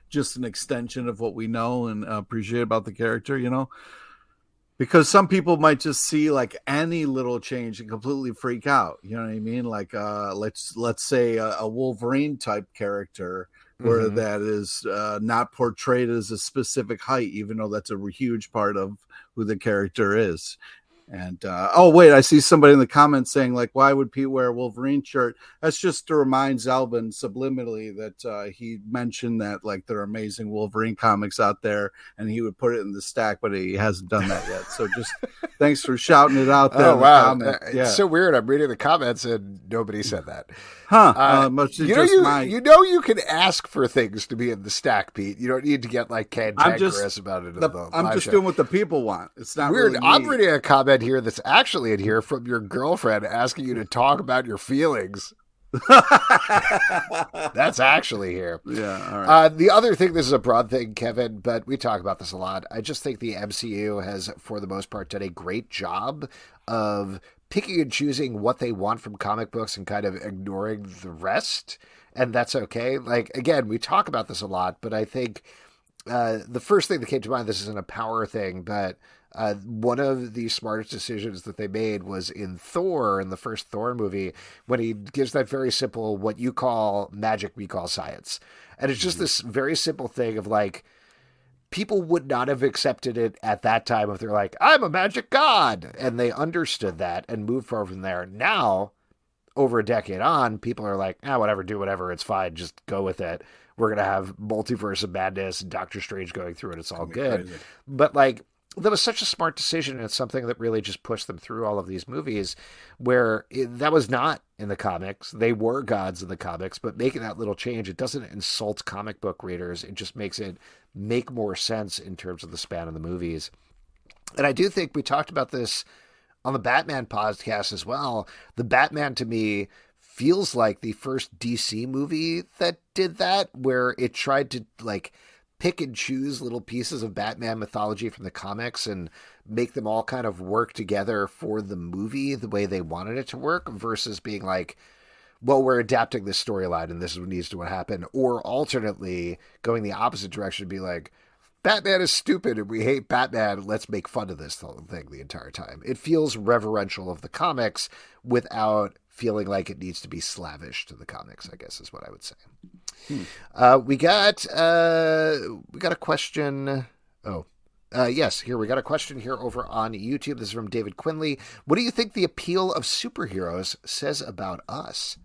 just an extension of what we know and appreciate about the character, you know. Because some people might just see like any little change and completely freak out. You know what I mean? Like uh let's let's say a, a Wolverine type character where Mhm. that is uh, not portrayed as a specific height, even though that's a huge part of who the character is. And uh, oh wait, I see somebody in the comments saying like, "Why would Pete wear a Wolverine shirt?" That's just to remind Zalben subliminally that uh, he mentioned that like there are amazing Wolverine comics out there, and he would put it in the stack, but he hasn't done that yet. So just thanks for shouting it out there. Oh wow, the Uh, yeah. it's so weird. I'm reading the comments and nobody said that. huh? Uh, Uh, you know, just you, my you know, you can ask for things to be in the stack, Pete. You don't need to get like cantankerous just- about it. the- the I'm just show. doing what the people want. It's not Weird. Really I'm reading a comment here that's actually in here from your girlfriend asking you to talk about your feelings. That's actually here. yeah. All right. Uh, the other thing, this is a broad thing, Kevin, but we talk about this a lot. I just think the MCU has, for the most part, done a great job of picking and choosing what they want from comic books and kind of ignoring the rest. And that's okay. Like, again, we talk about this a lot, but I think uh, the first thing that came to mind, this isn't a power thing, but uh, one of the smartest decisions that they made was in Thor, in the first Thor movie, when he gives that very simple, what you call magic, we call science. And it's just this very simple thing of like, people would not have accepted it at that time if they're like, I'm a magic god. And they understood that and moved forward from there. Now, over a decade on, people are like, ah, whatever, do whatever. It's fine. Just go with it. We're going to have multiverse of madness and Doctor Strange going through it. It's all good. Crazy. But like, that was such a smart decision. And it's something that really just pushed them through all of these movies where it, that was not in the comics. They were gods in the comics, but making that little change, it doesn't insult comic book readers. It just makes it make more sense in terms of the span of the movies. And I do think we talked about this on the Batman podcast as well. The Batman to me feels like the first DC movie that did that, where it tried to like pick and choose little pieces of Batman mythology from the comics and make them all kind of work together for the movie the way they wanted it to work versus being like, well, we're adapting this storyline and this is what needs to happen. Or alternately, going the opposite direction, be like, Batman is stupid and we hate Batman. Let's make fun of this thing the entire time. It feels reverential of the comics without feeling like it needs to be slavish to the comics. I guess is what I would say. Uh, we got uh, we got a question. Oh, uh, yes, here we got a question here over on YouTube. This is from David Quinley. What do you think the appeal of superheroes says about us?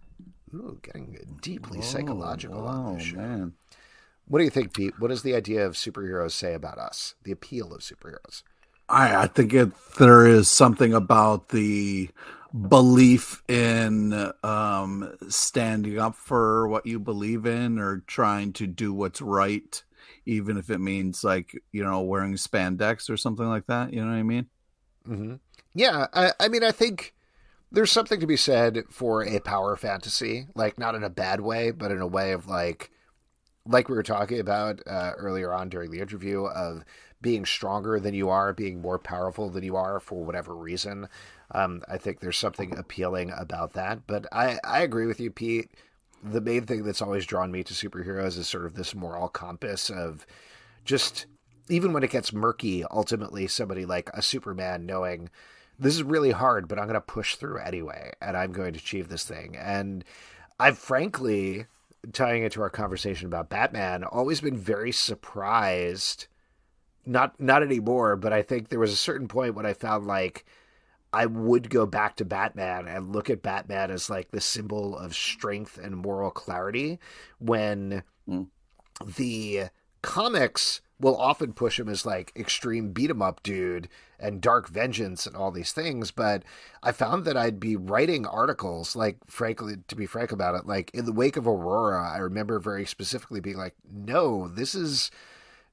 Ooh, getting deeply psychological on Oh this show. man. What do you think, Pete? What does the idea of superheroes say about us? The appeal of superheroes. I, I think it, there is something about the belief in um, standing up for what you believe in or trying to do what's right, even if it means like, you know, wearing spandex or something like that. You know what I mean? hmm Yeah, I, I mean, I think there's something to be said for a power fantasy, like not in a bad way, but in a way of like, like we were talking about uh, earlier on during the interview of being stronger than you are, being more powerful than you are for whatever reason. Um, I think there's something appealing about that. But I, I agree with you, Pete. The main thing that's always drawn me to superheroes is sort of this moral compass of just even when it gets murky, ultimately somebody like a Superman knowing this is really hard, but I'm going to push through anyway, and I'm going to achieve this thing. And I've frankly, tying it to our conversation about Batman, always been very surprised. Not not anymore, but I think there was a certain point when I found like I would go back to Batman and look at Batman as like the symbol of strength and moral clarity when Mm. the comics will often push him as like extreme beat 'em up dude and dark vengeance and all these things but i found that i'd be writing articles like frankly to be frank about it like in the wake of aurora i remember very specifically being like no this is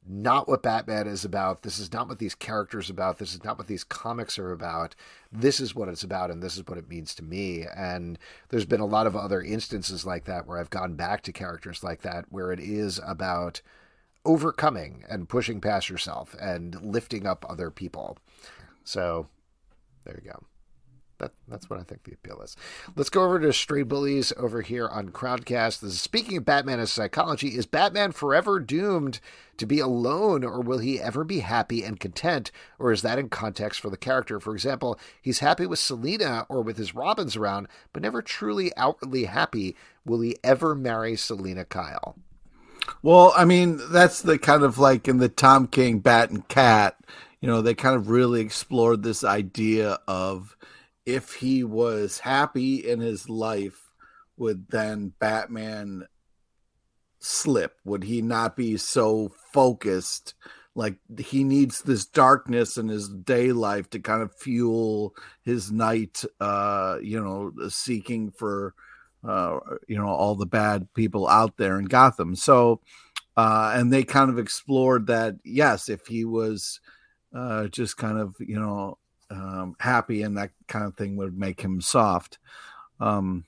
not what Batman is about. This is not what these characters are about. This is not what these comics are about. This is what it's about, and this is what it means to me. And there's been a lot of other instances like that where I've gone back to characters like that, where it is about overcoming and pushing past yourself and lifting up other people. So there you go. That, that's what I think the appeal is. Let's go over to Stray Bullies over here on Crowdcast. This is speaking of Batman as psychology. Is Batman forever doomed to be alone, or will he ever be happy and content? Or is that in context for the character? For example, he's happy with Selina or with his Robins around, but never truly outwardly happy. Will he ever marry Selina Kyle? Well, I mean, that's the kind of like in the Tom King Bat and Cat, you know, they kind of really explored this idea of if he was happy in his life, would then Batman slip? Would he not be so focused? Like he needs this darkness in his day life to kind of fuel his night, uh, you know, seeking for, uh, you know, all the bad people out there in Gotham. So, uh, and they kind of explored that. Yes, if he was uh, just kind of, you know, um, happy and that kind of thing would make him soft. Um,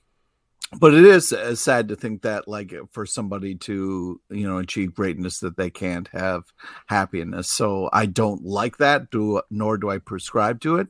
but it is uh, sad to think that like for somebody to you know achieve greatness that they can't have happiness so i don't like that do nor do i prescribe to it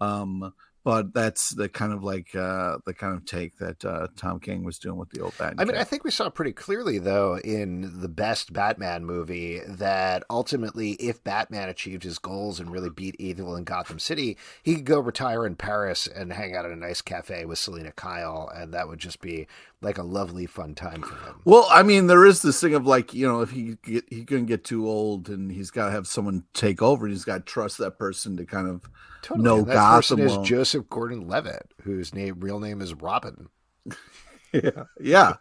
um but that's the kind of like uh the kind of take that uh tom king was doing with the old batman I mean, I think we saw pretty clearly, though, in the best Batman movie, that ultimately, if Batman achieved his goals and really beat evil in Gotham City, he could go retire in Paris and hang out at a nice cafe with Selina Kyle, and that would just be like a lovely, fun time for him. Well, I mean, there is this thing of like, you know, if he get, he couldn't get too old and he's got to have someone take over, he's got to trust that person to kind of Totally. know and that Gotham. person is Joseph Gordon-Levitt, whose name, real name is Robin. yeah, yeah.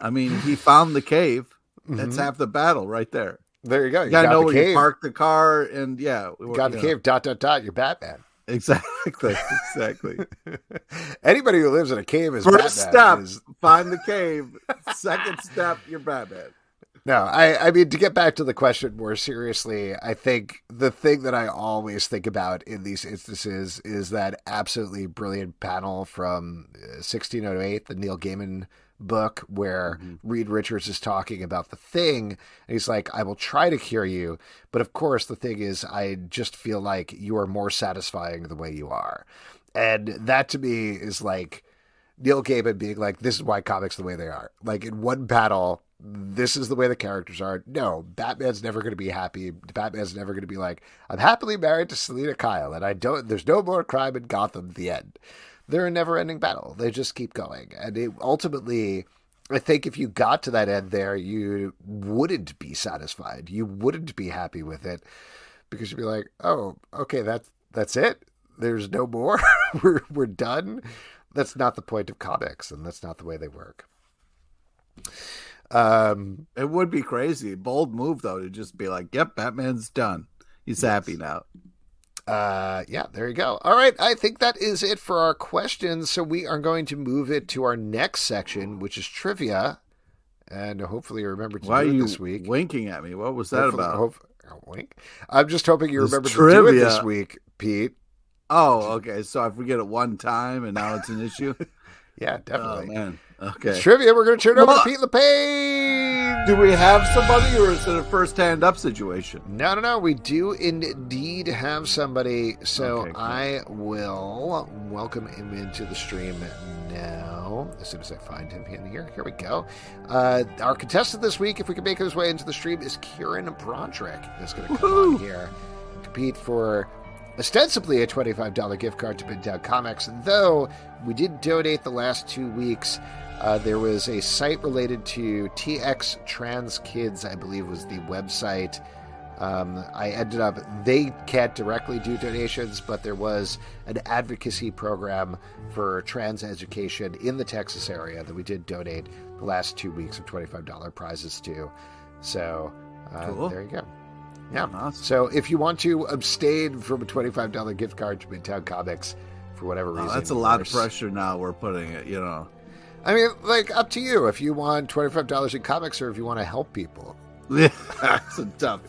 I mean, he found the cave. That's Mhm. half the battle right there. There you go. You gotta got know where cave. you park the car, and yeah, got the you know, cave. Dot dot dot. You're Batman. Exactly, exactly. Anybody who lives in a cave is First Batman. step, is- find the cave. Second step, you're Batman. No, I, I mean, to get back to the question more seriously, I think the thing that I always think about in these instances is that absolutely brilliant panel from uh, 1608, the Neil Gaiman book, where mm-hmm. Reed Richards is talking about the thing. And he's like, I will try to cure you. But of course, the thing is, I just feel like you are more satisfying the way you are. And that to me is like Neil Gaiman being like, this is why comics the way they are. Like in one battle, this is the way the characters are. No, Batman's never going to be happy. Batman's never going to be like, I'm happily married to Selina Kyle, and I don't. There's no more crime in Gotham. The end. They're a never-ending battle. They just keep going, and it ultimately. I think if you got to that end there, you wouldn't be satisfied. You wouldn't be happy with it because you'd be like, "Oh, okay, that's that's it. There's no more. we're we're done." That's not the point of comics, and that's not the way they work. Um, It would be crazy. Bold move though to just be like, "Yep, Batman's done. He's happy now." Uh, yeah, there you go. All right, I think that is it for our questions. So we are going to move it to our next section, which is trivia, and hopefully you remember to Why do it this week. winking at me? What was that Hopefully- about? hope- oh, wink. I'm just hoping you This remember to do it this week, Pete. Oh, okay. So I forget it one time, and now it's an issue. Yeah, oh definitely. man. Okay. trivia. We're going to turn it over to Pete LePage. Do we have somebody, or is it a first hand up situation? No, no, no. We do indeed have somebody. So Okay, cool. I will welcome him into the stream now. As soon as I find him in here. Here we go. Uh, our contestant this week, if we can make his way into the stream, is Kieran Broderick. Is going to come on here. Compete for ostensibly a $25 gift card to Midtown Comics, though we did donate the last two weeks. Uh, there was a site related to TX Trans Kids, I believe was the website. Um, I ended up, they can't directly do donations, but there was an advocacy program for trans education in the Texas area that we did donate the last two weeks of $25 prizes to. So uh, Cool. there you go. Yeah. Awesome. So if you want to abstain from a $25 gift card to Midtown Comics for whatever Oh, reason, that's a lot of pressure now we're putting it, you know. I mean, like, up to you if you want $25 in comics or if you want to help people. Yeah, that's a tough.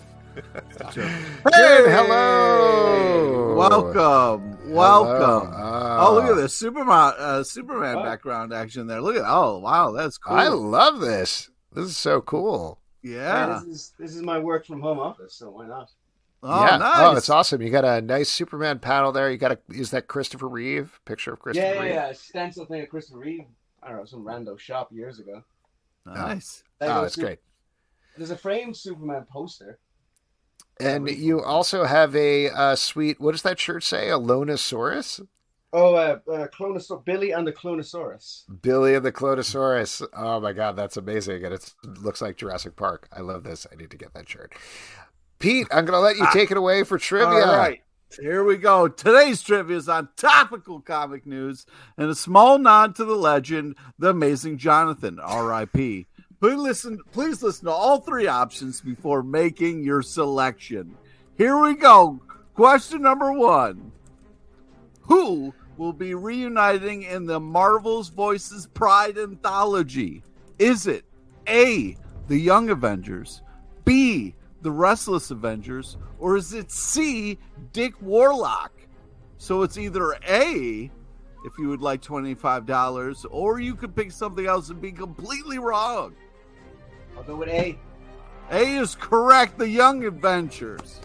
Jen, Hey! hello. Welcome. Hello. Welcome. Uh, Oh, look at this Superman uh, Superman background action there. Look at oh wow, that's cool. I love this. This is so cool. yeah. this is this is my work from home office, so why not? Oh, yeah. nice. Oh, it's awesome. You got a nice Superman panel there. You got a is that Christopher Reeve picture of Christopher yeah, yeah, Reeve? yeah. Stencil thing of Christopher Reeve. I don't know, some rando shop years ago. Nice. Like, Oh, that's Sup- great. There's a framed Superman poster. And you also have a uh, sweet. What does that shirt say? A Lonosaurus. Oh, uh, uh Clonosaur Billy and the Clonosaurus. Billy and the Clonosaurus. Oh my god, that's amazing. And it looks like Jurassic Park. I love this. I need to get that shirt. Pete, I'm going to let you take it away for trivia. All right. Here we go. Today's trivia is on topical comic news and a small nod to the legend, the amazing Jonathan, R.I.P. Please listen, please listen to all three options before making your selection. Here we go. Question number one. Who will be reuniting in the Marvel's Voices Pride anthology? Is it A, the Young Avengers, B, the Restless Avengers, or is it C, Dick Warlock? So it's either A, if you would like $25, or you could pick something else and be completely wrong. I'll go with A. A is correct, the Young Adventures.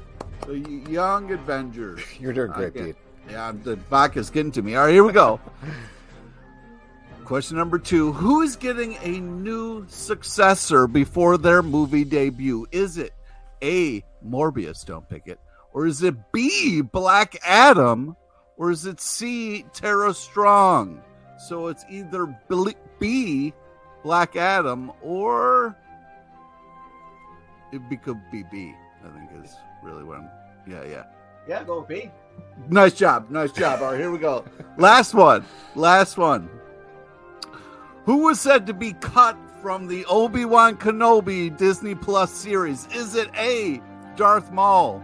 The Young Avengers. You're doing great, Pete. Yeah, the vodka's getting to me. All right, here we go. Question number two Who is getting a new successor before their movie debut? Is it A, Morbius, don't pick it, or is it B, Black Adam, or is it C, Tara Strong? So it's either B, Black Adam, or it could be B, I think is really what I'm. Yeah, yeah. Yeah, go with B. Nice job. Nice job. All right, here we go. Last one. Last one. Who was said to be cut from the Obi Wan Kenobi Disney Plus series? Is it A. Darth Maul,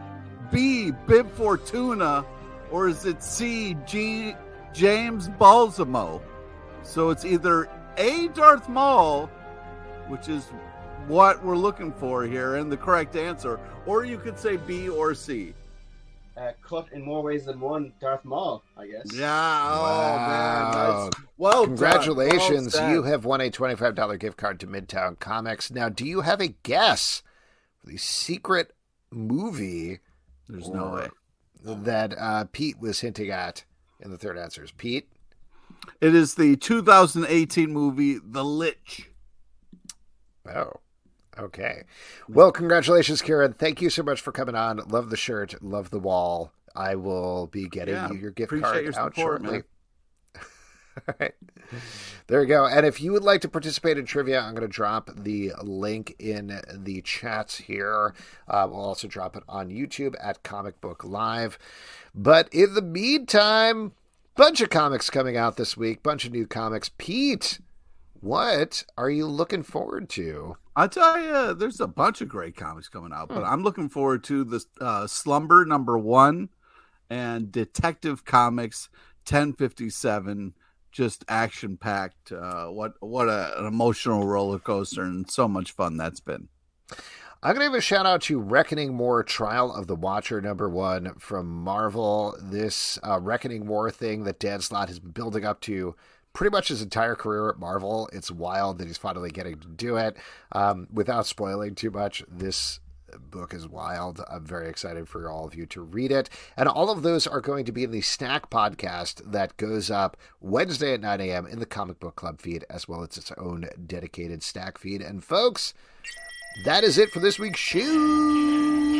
B. Bib Fortuna, or is it C. G. James Balsamo? So it's either A. Darth Maul, which is what we're looking for here, and the correct answer, or you could say B or C. Uh, cut in more ways than one. Darth Maul, I guess. Yeah. Oh man. Nice. Well, Congratulations. done. Well you have won a $25 gift card to Midtown Comics. Now, do you have a guess for the secret movie There's no way. that uh, Pete was hinting at in the third answers? Pete? It is the 2018 movie The Lich. Oh, okay. Well, congratulations, Kieran. Thank you so much for coming on. Love the shirt, love the wall. I will be getting Yeah, you your gift card your out shortly. man. All right. There you go. And if you would like to participate in trivia, I'm going to drop the link in the chats here. Uh, we'll also drop it on YouTube at Comic Book Live. But in the meantime, bunch of comics coming out this week, bunch of new comics. Pete, what are you looking forward to? I tell you, there's a bunch of great comics coming out, but I'm looking forward to the uh, Slumber number one and Detective Comics 1057. Just action packed. Uh, what what a, an emotional roller coaster and so much fun that's been. I'm going to give a shout out to Reckoning War Trial of the Watcher number one from Marvel. This uh, Reckoning War thing that Dan Slott has been building up to pretty much his entire career at Marvel. It's wild that he's finally getting to do it. Um, without spoiling too much, this book is wild. I'm very excited for all of you to read it. And all of those are going to be in the Snack podcast that goes up Wednesday at 9 a.m. in the Comic Book Club feed, as well as its own dedicated Snack feed. And folks, that is it for this week's show.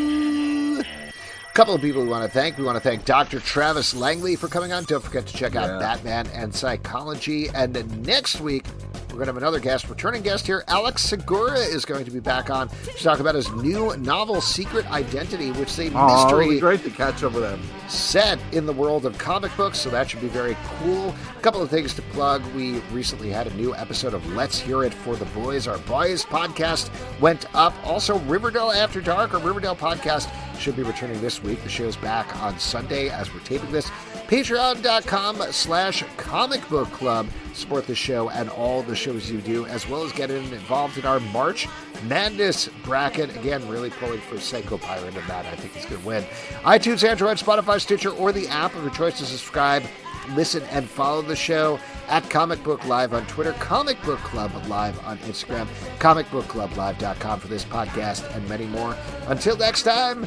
A couple of people we want to thank. We want to thank Dr. Travis Langley for coming on. Don't forget to check out Yeah. Batman and Psychology. And next week, we're going to have another guest, returning guest here. Alex Segura is going to be back on to talk about his new novel, Secret Identity, which is a Oh, mystery great to catch up with them. set in the world of comic books, so that should be very cool. A couple of things to plug. We recently had a new episode of Let's Hear It for the Boys. Our Boys podcast went up. Also, Riverdale After Dark, our Riverdale podcast, should be returning this week. The show's back on Sunday as we're taping this. Patreon.com slash comic book club. Support the show and all the shows you do, as well as getting involved in our March Madness bracket. Again, really pulling for Psycho Pirate in that. I think he's going to win. iTunes, Android, Spotify, Stitcher, or the app of your choice to subscribe, listen, and follow the show at Comic Book Live on Twitter, Comic Book Club Live on Instagram, comicbookclublive.com for this podcast and many more. Until next time,